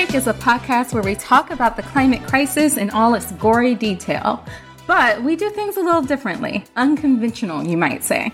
Take is a podcast where we talk about the climate crisis in all its gory detail. But we do things a little differently, unconventional, you might say.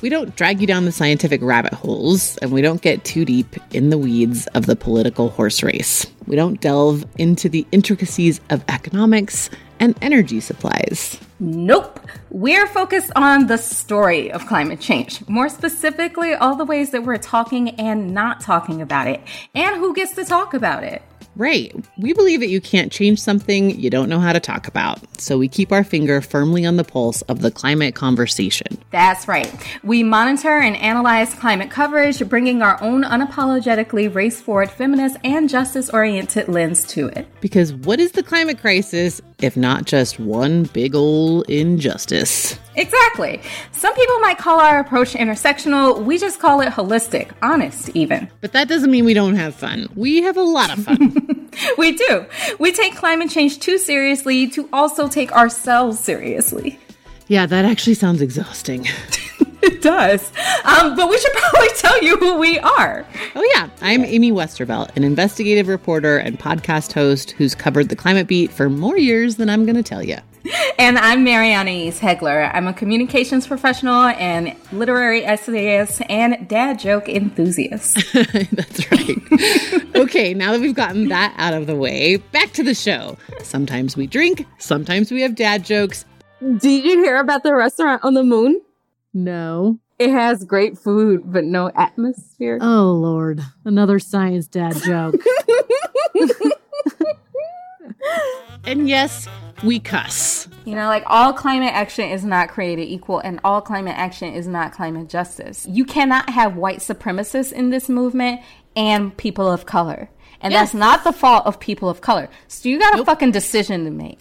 We don't drag you down the scientific rabbit holes, and we don't get too deep in the weeds of the political horse race. We don't delve into the intricacies of economics and energy supplies. Nope. We're focused on the story of climate change. More specifically, all the ways that we're talking and not talking about it, and who gets to talk about it. Right. We believe that you can't change something you don't know how to talk about. So we keep our finger firmly on the pulse of the climate conversation. That's right. We monitor and analyze climate coverage, bringing our own unapologetically race forward, feminist, and justice oriented lens to it. Because what is the climate crisis if not just one big ol' injustice? Exactly. Some people might call our approach intersectional. We just call it holistic, honest, even. But that doesn't mean we don't have fun. We have a lot of fun. we do. We take climate change too seriously to also take ourselves seriously. Yeah, that actually sounds exhausting. it does. Um, but we should probably tell you who we are. Oh, yeah. I'm Amy Westervelt, an investigative reporter and podcast host who's covered the climate beat for more years than I'm going to tell you. And I'm Mary Annaïse Heglar. I'm a communications professional and literary essayist and dad joke enthusiast. That's right. okay, now that we've gotten that out of the way, back to the show. Sometimes we drink, sometimes we have dad jokes. Did you hear about the restaurant on the moon? No. It has great food, but no atmosphere. Oh, Lord. Another science dad joke. and yes, we cuss. You know, like all climate action is not created equal, and all climate action is not climate justice. You cannot have white supremacists in this movement and people of color. And yes. that's not the fault of people of color. So you got a nope. fucking decision to make.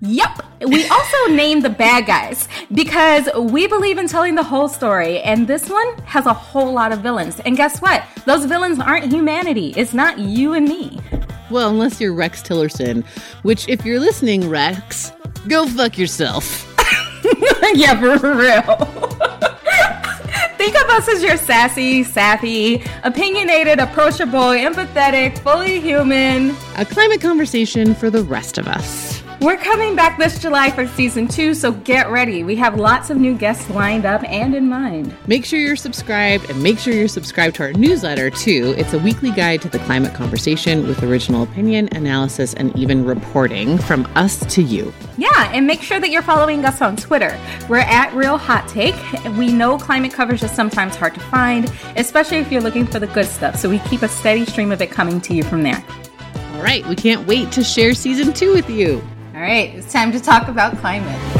Yep. We also named the bad guys because we believe in telling the whole story, and this one has a whole lot of villains. And guess what? Those villains aren't humanity. It's not you and me. Well, unless you're Rex Tillerson, which, if you're listening, Rex, go fuck yourself. yeah, for real. Think of us as your sassy, sappy, opinionated, approachable, empathetic, fully human. A climate conversation for the rest of us. We're coming back this July for season two, so get ready. We have lots of new guests lined up and in mind. Make sure you're subscribed and make sure you're subscribed to our newsletter too. It's a weekly guide to the climate conversation with original opinion, analysis, and even reporting from us to you. Yeah, and make sure that you're following us on Twitter. We're at Real Hot Take. We know climate coverage is sometimes hard to find, especially if you're looking for the good stuff, so we keep a steady stream of it coming to you from there. All right, we can't wait to share season two with you. Right, it's time to talk about climate.